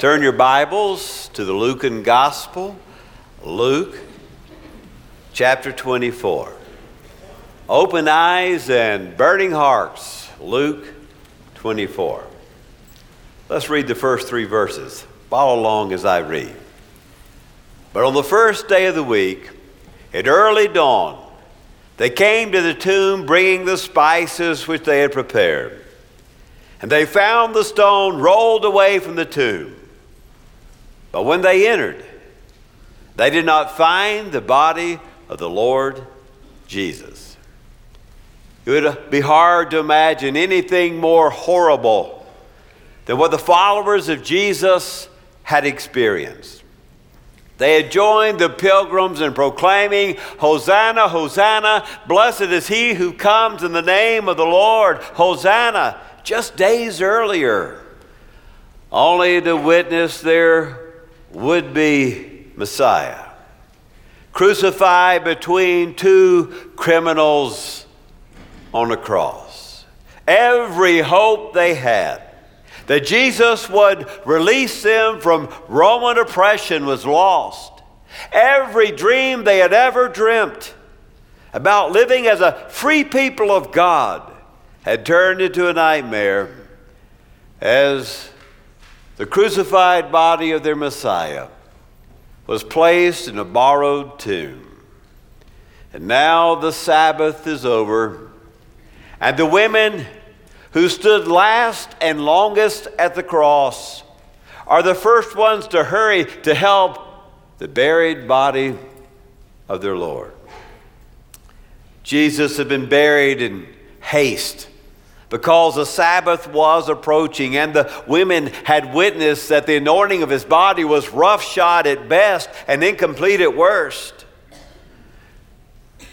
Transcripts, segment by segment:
Turn your Bibles to the Lucan Gospel, Luke chapter 24. Open eyes and burning hearts, Luke 24. Let's read the first three verses. Follow along as I read. But on the first day of the week, at early dawn, they came to the tomb bringing the spices which they had prepared. And they found the stone rolled away from the tomb. But when they entered, they did not find the body of the Lord Jesus. It would be hard to imagine anything more horrible than what the followers of Jesus had experienced. They had joined the pilgrims in proclaiming, Hosanna, Hosanna, blessed is he who comes in the name of the Lord, Hosanna, just days earlier, only to witness their would be Messiah, crucified between two criminals on a cross. Every hope they had that Jesus would release them from Roman oppression was lost. Every dream they had ever dreamt about living as a free people of God had turned into a nightmare as the crucified body of their Messiah was placed in a borrowed tomb. And now the Sabbath is over, and the women who stood last and longest at the cross are the first ones to hurry to help the buried body of their Lord. Jesus had been buried in haste because the Sabbath was approaching, and the women had witnessed that the anointing of his body was roughshod at best and incomplete at worst.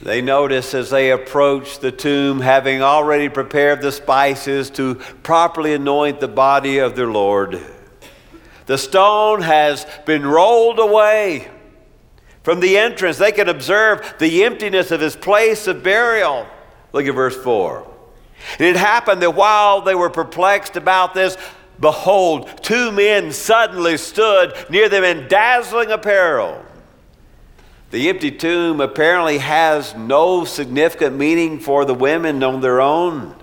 They noticed as they approached the tomb, having already prepared the spices to properly anoint the body of their Lord, the stone has been rolled away from the entrance. They can observe the emptiness of his place of burial. Look at verse 4. And it happened that while they were perplexed about this, behold, two men suddenly stood near them in dazzling apparel. The empty tomb apparently has no significant meaning for the women on their own.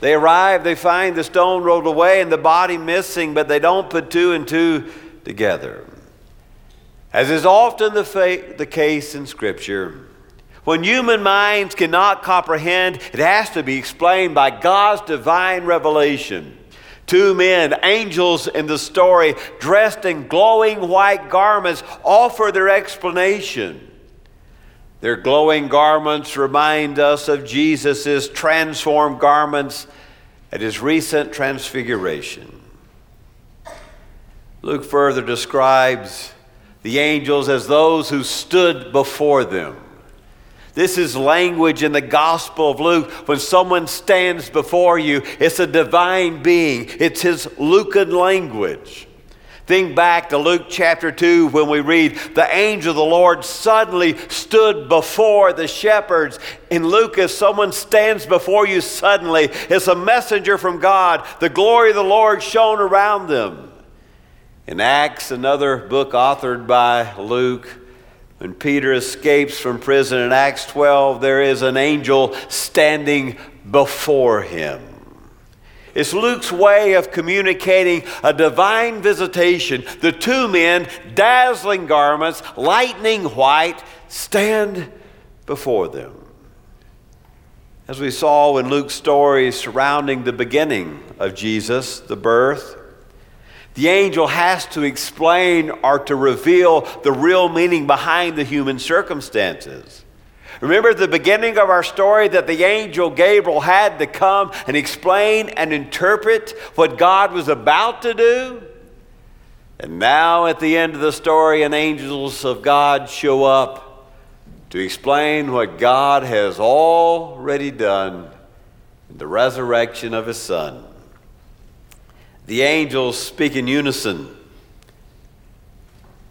They arrive, they find the stone rolled away and the body missing, but they don't put two and two together. As is often the, fa- the case in Scripture, when human minds cannot comprehend, it has to be explained by God's divine revelation. Two men, angels in the story, dressed in glowing white garments, offer their explanation. Their glowing garments remind us of Jesus' transformed garments at his recent transfiguration. Luke further describes the angels as those who stood before them. This is language in the Gospel of Luke. When someone stands before you, it's a divine being, it's his Lucan language. Think back to Luke chapter 2 when we read, The angel of the Lord suddenly stood before the shepherds. In Luke, if someone stands before you suddenly, it's a messenger from God. The glory of the Lord shone around them. In Acts, another book authored by Luke, when Peter escapes from prison in Acts 12, there is an angel standing before him. It's Luke's way of communicating a divine visitation. The two men, dazzling garments, lightning white, stand before them. As we saw in Luke's story surrounding the beginning of Jesus, the birth, the angel has to explain or to reveal the real meaning behind the human circumstances. Remember at the beginning of our story that the angel Gabriel had to come and explain and interpret what God was about to do? And now at the end of the story, an angels of God show up to explain what God has already done in the resurrection of his son. The angels speak in unison.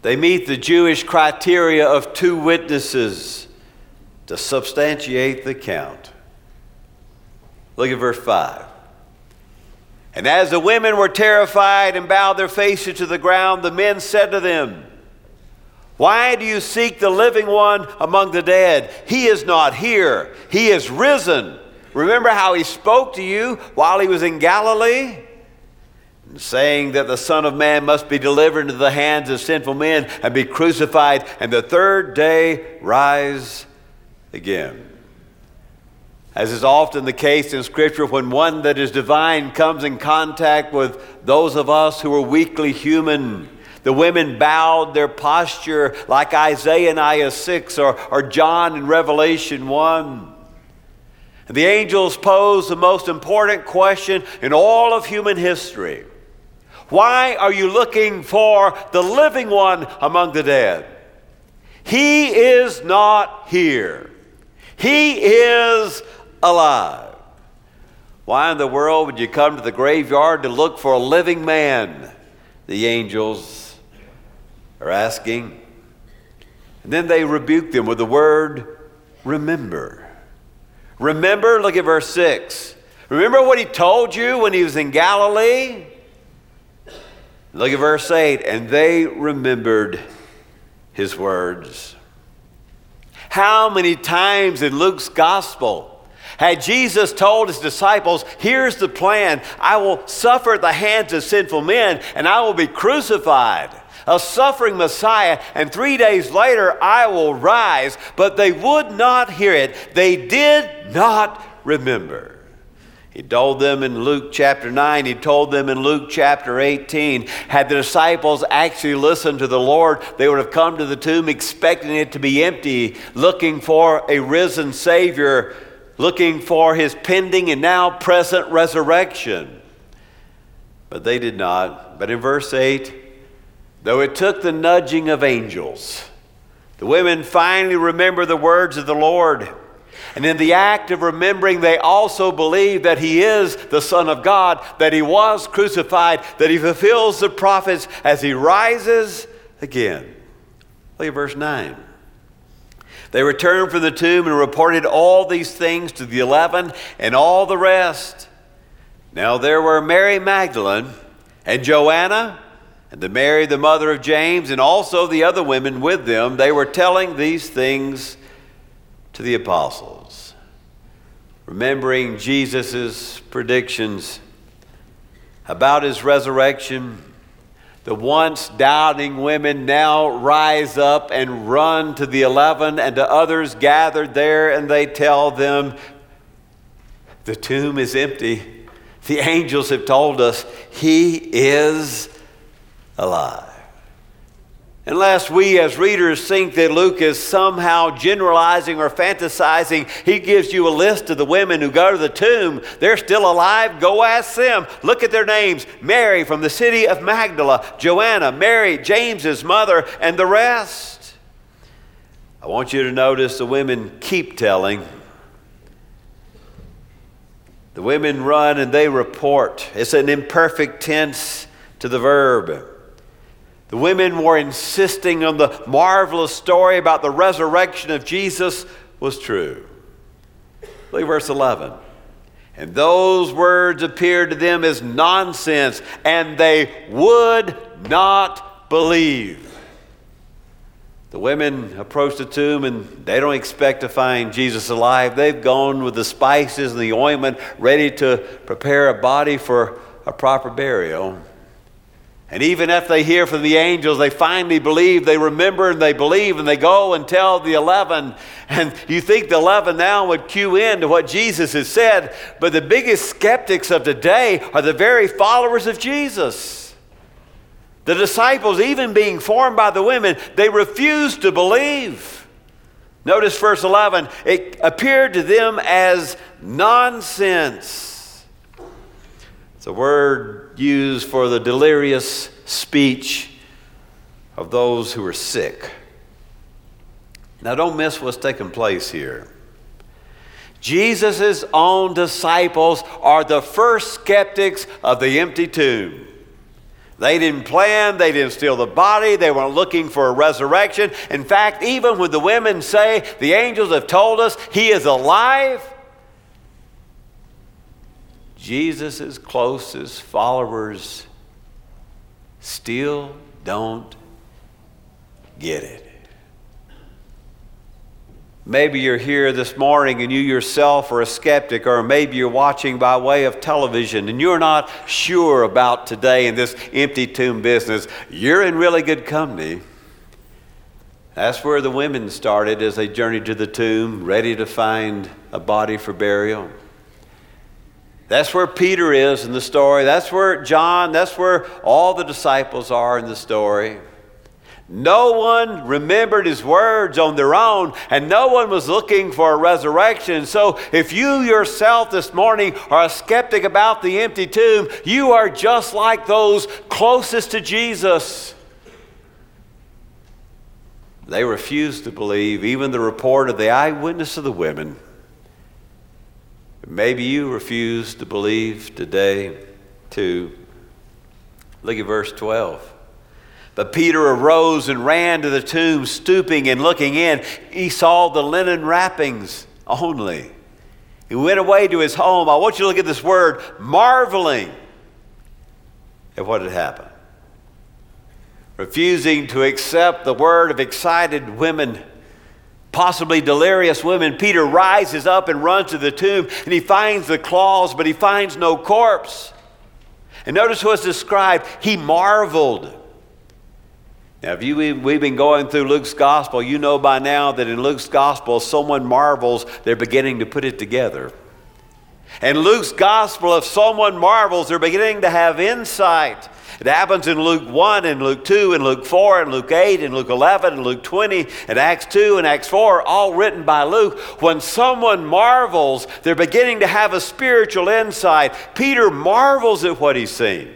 They meet the Jewish criteria of two witnesses to substantiate the count. Look at verse 5. And as the women were terrified and bowed their faces to the ground, the men said to them, Why do you seek the living one among the dead? He is not here, he is risen. Remember how he spoke to you while he was in Galilee? Saying that the Son of Man must be delivered into the hands of sinful men and be crucified, and the third day rise again. As is often the case in Scripture, when one that is divine comes in contact with those of us who are weakly human, the women bowed their posture like Isaiah in Isaiah 6 or, or John in Revelation 1. The angels pose the most important question in all of human history Why are you looking for the living one among the dead? He is not here. He is alive. Why in the world would you come to the graveyard to look for a living man? The angels are asking. And then they rebuke them with the word remember. Remember, look at verse 6. Remember what he told you when he was in Galilee? Look at verse 8. And they remembered his words. How many times in Luke's gospel had Jesus told his disciples, Here's the plan I will suffer at the hands of sinful men, and I will be crucified, a suffering Messiah, and three days later I will rise. But they would not hear it, they did not remember. He told them in Luke chapter 9, he told them in Luke chapter 18. Had the disciples actually listened to the Lord, they would have come to the tomb expecting it to be empty, looking for a risen Savior looking for his pending and now present resurrection. But they did not. But in verse 8, though it took the nudging of angels, the women finally remember the words of the Lord. And in the act of remembering, they also believe that he is the Son of God, that he was crucified, that he fulfills the prophets as he rises again. Look at verse 9. They returned from the tomb and reported all these things to the eleven and all the rest. Now there were Mary Magdalene and Joanna and the Mary, the mother of James, and also the other women with them. They were telling these things to the apostles, remembering Jesus' predictions about his resurrection the once doubting women now rise up and run to the eleven and to others gathered there, and they tell them, The tomb is empty. The angels have told us he is alive. Unless we as readers think that Luke is somehow generalizing or fantasizing, he gives you a list of the women who go to the tomb. They're still alive. Go ask them. Look at their names Mary from the city of Magdala, Joanna, Mary, James's mother, and the rest. I want you to notice the women keep telling. The women run and they report. It's an imperfect tense to the verb. The women were insisting on the marvelous story about the resurrection of Jesus was true. Look at verse 11. And those words appeared to them as nonsense, and they would not believe. The women approach the tomb and they don't expect to find Jesus alive. They've gone with the spices and the ointment ready to prepare a body for a proper burial. And even if they hear from the angels, they finally believe, they remember and they believe, and they go and tell the 11. And you think the 11 now would cue in to what Jesus has said, but the biggest skeptics of today are the very followers of Jesus. The disciples, even being formed by the women, they refused to believe. Notice verse 11 it appeared to them as nonsense. It's a word used for the delirious speech of those who are sick. Now, don't miss what's taking place here. Jesus' own disciples are the first skeptics of the empty tomb. They didn't plan, they didn't steal the body, they weren't looking for a resurrection. In fact, even when the women say, The angels have told us he is alive, Jesus' closest followers still don't get it. Maybe you're here this morning and you yourself are a skeptic, or maybe you're watching by way of television and you're not sure about today and this empty tomb business. You're in really good company. That's where the women started as they journeyed to the tomb, ready to find a body for burial. That's where Peter is in the story. That's where John, that's where all the disciples are in the story. No one remembered his words on their own, and no one was looking for a resurrection. So, if you yourself this morning are a skeptic about the empty tomb, you are just like those closest to Jesus. They refused to believe even the report of the eyewitness of the women. Maybe you refuse to believe today, too. Look at verse 12. But Peter arose and ran to the tomb, stooping and looking in. He saw the linen wrappings only. He went away to his home. I want you to look at this word, marveling at what had happened. Refusing to accept the word of excited women, possibly delirious women, Peter rises up and runs to the tomb and he finds the claws, but he finds no corpse. And notice what's described. He marveled. Now, if you, we've been going through Luke's gospel, you know by now that in Luke's gospel, someone marvels, they're beginning to put it together. And Luke's gospel, if someone marvels, they're beginning to have insight. It happens in Luke 1 and Luke 2 and Luke 4 and Luke 8 and Luke 11 and Luke 20 and Acts 2 and Acts 4, all written by Luke. When someone marvels, they're beginning to have a spiritual insight. Peter marvels at what he's seen.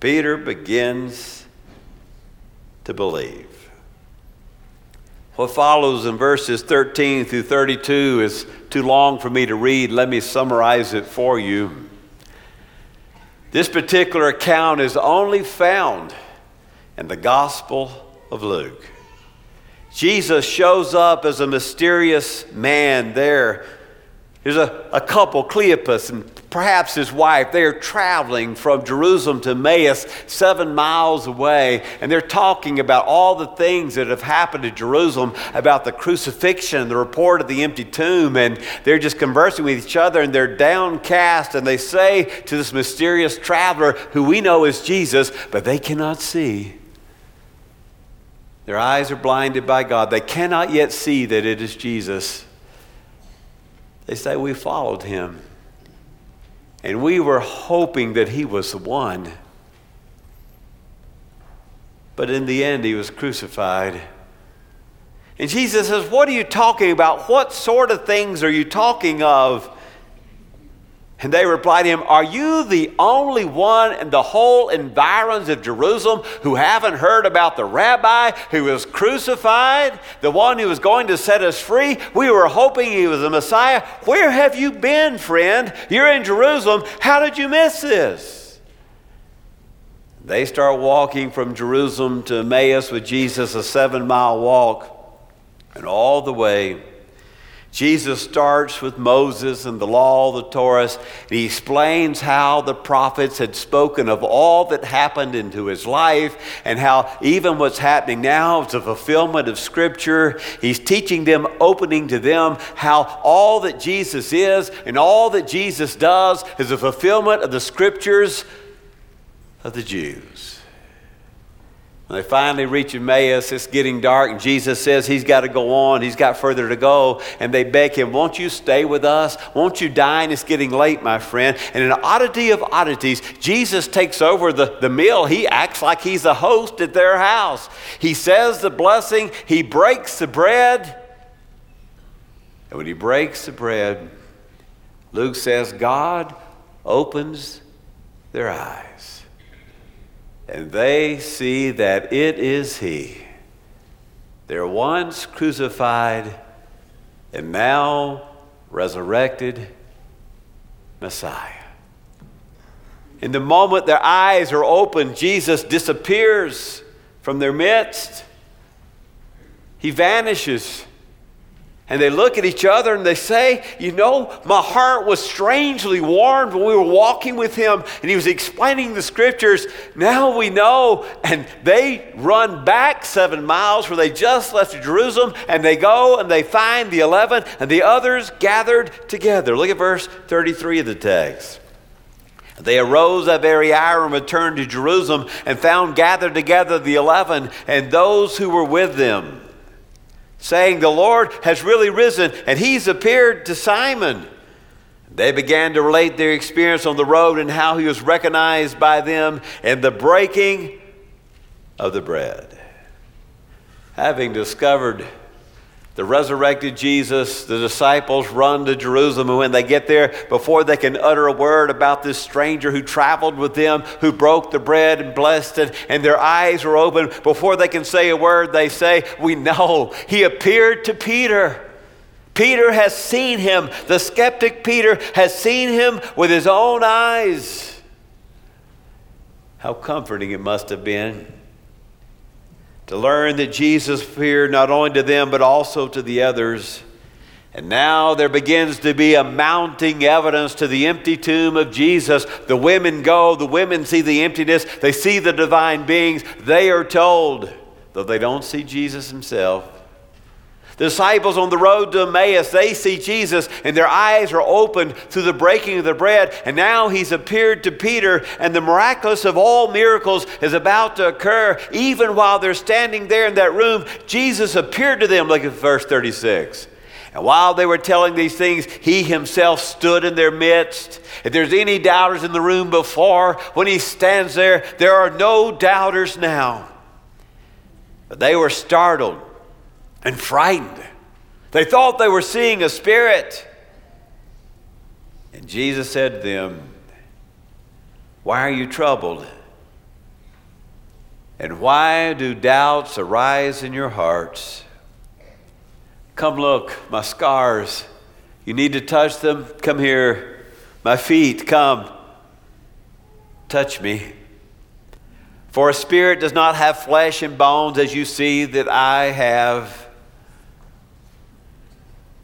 Peter begins to believe. What follows in verses 13 through 32 is too long for me to read. Let me summarize it for you. This particular account is only found in the Gospel of Luke. Jesus shows up as a mysterious man there. There's a, a couple, Cleopas and perhaps his wife, they are traveling from Jerusalem to Emmaus, seven miles away, and they're talking about all the things that have happened to Jerusalem, about the crucifixion, the report of the empty tomb, and they're just conversing with each other, and they're downcast, and they say to this mysterious traveler, who we know is Jesus, but they cannot see. Their eyes are blinded by God. They cannot yet see that it is Jesus. They say, We followed him. And we were hoping that he was the one. But in the end, he was crucified. And Jesus says, What are you talking about? What sort of things are you talking of? And they replied to him, Are you the only one in the whole environs of Jerusalem who haven't heard about the rabbi who was crucified, the one who was going to set us free? We were hoping he was the Messiah. Where have you been, friend? You're in Jerusalem. How did you miss this? They start walking from Jerusalem to Emmaus with Jesus, a seven mile walk, and all the way Jesus starts with Moses and the law, the Torah, and he explains how the prophets had spoken of all that happened into his life and how even what's happening now is a fulfillment of Scripture. He's teaching them, opening to them how all that Jesus is and all that Jesus does is a fulfillment of the Scriptures of the Jews. When they finally reach Emmaus, it's getting dark, and Jesus says he's got to go on. He's got further to go. And they beg him, Won't you stay with us? Won't you dine? It's getting late, my friend. And in an oddity of oddities, Jesus takes over the, the meal. He acts like he's a host at their house. He says the blessing, he breaks the bread. And when he breaks the bread, Luke says, God opens their eyes and they see that it is He, their once crucified and now resurrected Messiah. In the moment their eyes are open, Jesus disappears from their midst. He vanishes. And they look at each other and they say, You know, my heart was strangely warmed when we were walking with him and he was explaining the scriptures. Now we know. And they run back seven miles where they just left Jerusalem and they go and they find the 11 and the others gathered together. Look at verse 33 of the text. They arose that very hour and returned to Jerusalem and found gathered together the eleven and those who were with them saying, The Lord has really risen, and he's appeared to Simon. They began to relate their experience on the road and how he was recognized by them and the breaking of the bread. Having discovered the resurrected Jesus, the disciples run to Jerusalem, and when they get there, before they can utter a word about this stranger who traveled with them, who broke the bread and blessed it, and their eyes were open, before they can say a word, they say, We know he appeared to Peter. Peter has seen him. The skeptic Peter has seen him with his own eyes. How comforting it must have been to learn that Jesus appeared not only to them but also to the others. And now there begins to be a mounting evidence to the empty tomb of Jesus. The women go, the women see the emptiness, they see the divine beings. They are told, though they don't see Jesus himself, the disciples on the road to Emmaus, they see Jesus and their eyes are opened through the breaking of the bread. And now he's appeared to Peter, and the miraculous of all miracles is about to occur. Even while they're standing there in that room, Jesus appeared to them. Look at verse 36. And while they were telling these things, he himself stood in their midst. If there's any doubters in the room before, when he stands there, there are no doubters now. But they were startled and frightened. They thought they were seeing a spirit. And Jesus said to them, Why are you troubled? And why do doubts arise in your hearts? Come look, my scars. You need to touch them? Come here. My feet, come. Touch me. For a spirit does not have flesh and bones as you see that I have.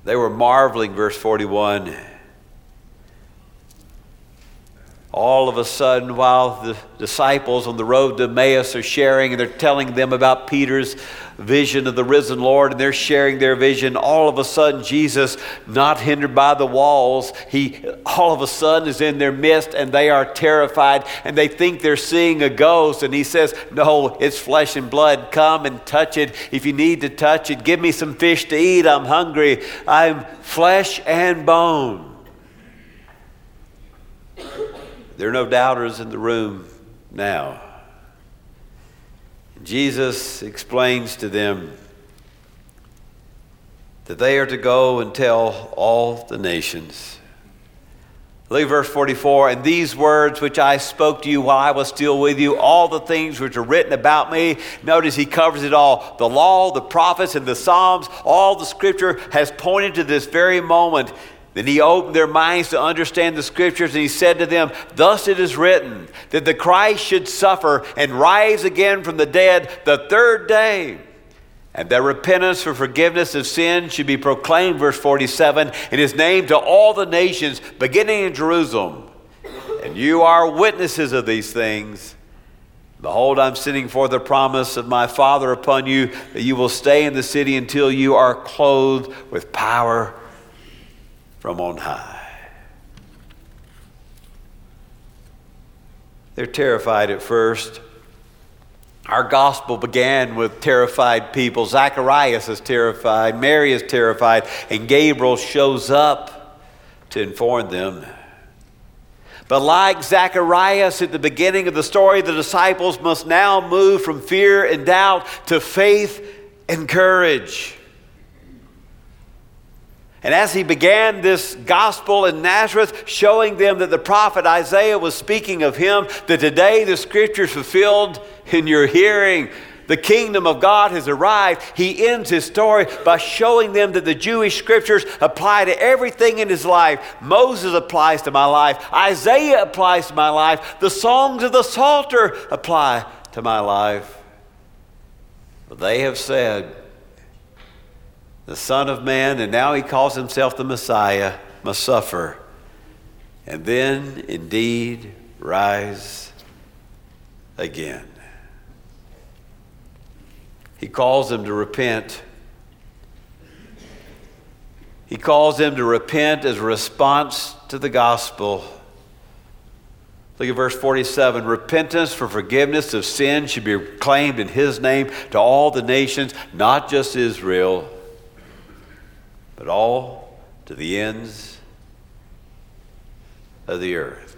They were marveling, verse 41. All of a sudden, while the disciples on the road to Emmaus are sharing and they're telling them about Peter's vision of the risen Lord and they're sharing their vision, all of a sudden, Jesus, not hindered by the walls, he all of a sudden is in their midst and they are terrified and they think they're seeing a ghost. And he says, No, it's flesh and blood. Come and touch it. If you need to touch it, give me some fish to eat. I'm hungry. I'm flesh and bone. There are no doubters in the room now. Jesus explains to them that they are to go and tell all the nations. Look at verse 44. And these words which I spoke to you while I was still with you, all the things which are written about me, notice he covers it all. The law, the prophets, and the Psalms, all the scripture has pointed to this very moment then he opened their minds to understand the scriptures, and he said to them, Thus it is written, that the Christ should suffer and rise again from the dead the third day, and that repentance for forgiveness of sin should be proclaimed, verse 47, in his name to all the nations, beginning in Jerusalem. And you are witnesses of these things. Behold, I'm sending forth the promise of my Father upon you, that you will stay in the city until you are clothed with power from on high. They're terrified at first. Our gospel began with terrified people. Zacharias is terrified, Mary is terrified, and Gabriel shows up to inform them. But like Zacharias at the beginning of the story, the disciples must now move from fear and doubt to faith and courage. And as he began this gospel in Nazareth, showing them that the prophet Isaiah was speaking of him, that today the scripture is fulfilled in your hearing. The kingdom of God has arrived. He ends his story by showing them that the Jewish scriptures apply to everything in his life. Moses applies to my life. Isaiah applies to my life. The songs of the Psalter apply to my life. But they have said, the Son of Man, and now he calls himself the Messiah, must suffer, and then indeed rise again. He calls them to repent. He calls them to repent as a response to the gospel. Look at verse 47. Repentance for forgiveness of sin should be proclaimed in his name to all the nations, not just Israel, but all to the ends of the earth.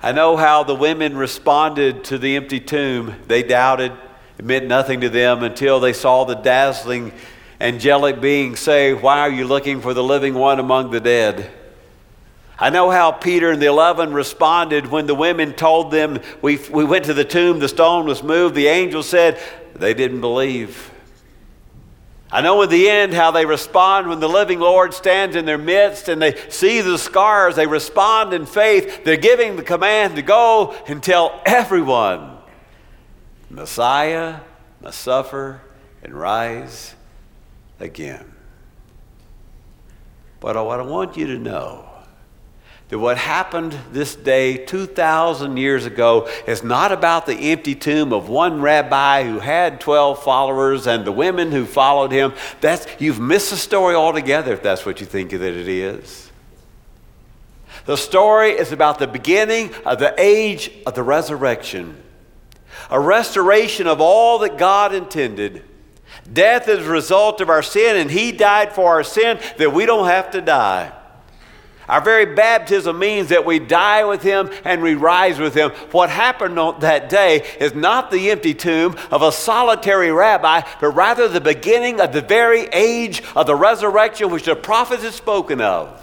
I know how the women responded to the empty tomb. They doubted. It meant nothing to them until they saw the dazzling angelic being say, Why are you looking for the living one among the dead? I know how Peter and the eleven responded when the women told them, we, we went to the tomb, the stone was moved. The angel said, They didn't believe. I know in the end how they respond when the living Lord stands in their midst and they see the scars. They respond in faith. They're giving the command to go and tell everyone Messiah must suffer and rise again. But what I want you to know that what happened this day 2,000 years ago is not about the empty tomb of one rabbi who had 12 followers and the women who followed him. That's, you've missed the story altogether if that's what you think that it is. The story is about the beginning of the age of the resurrection, a restoration of all that God intended. Death is a result of our sin, and He died for our sin that we don't have to die. Our very baptism means that we die with him and we rise with him. What happened on that day is not the empty tomb of a solitary rabbi, but rather the beginning of the very age of the resurrection which the prophets had spoken of.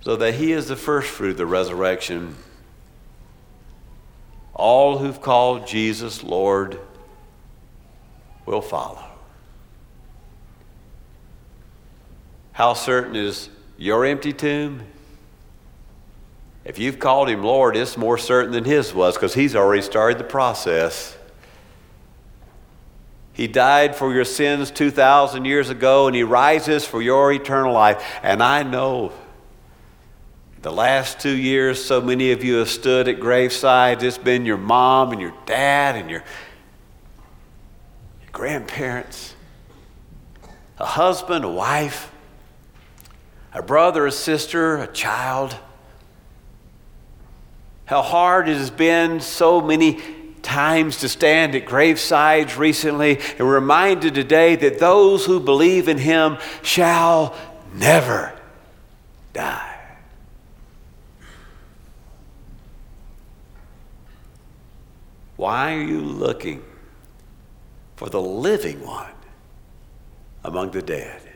So that he is the first fruit of the resurrection. All who've called Jesus Lord will follow. How certain is your empty tomb? If you've called him Lord, it's more certain than his was because he's already started the process. He died for your sins 2,000 years ago and he rises for your eternal life. And I know the last two years, so many of you have stood at gravesides. It's been your mom and your dad and your, your grandparents, a husband, a wife a brother, a sister, a child. How hard it has been so many times to stand at gravesides recently and reminded today that those who believe in him shall never die. Why are you looking for the living one among the dead?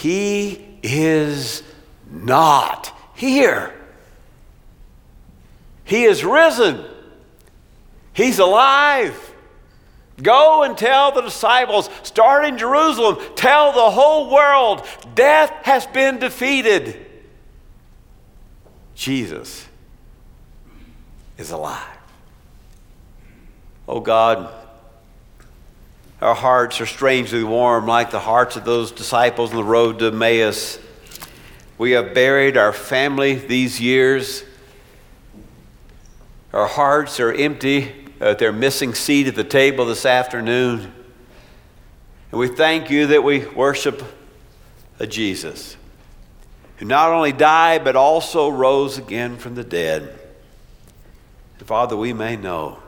He is not here. He is risen. He's alive. Go and tell the disciples, start in Jerusalem, tell the whole world, death has been defeated. Jesus is alive. Oh God, our hearts are strangely warm, like the hearts of those disciples on the road to Emmaus. We have buried our family these years. Our hearts are empty. They're missing seat at the table this afternoon. And we thank you that we worship a Jesus who not only died, but also rose again from the dead. And Father, we may know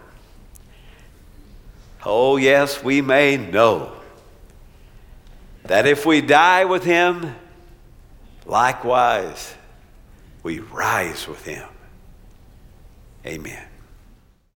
Oh, yes, we may know that if we die with him, likewise we rise with him. Amen.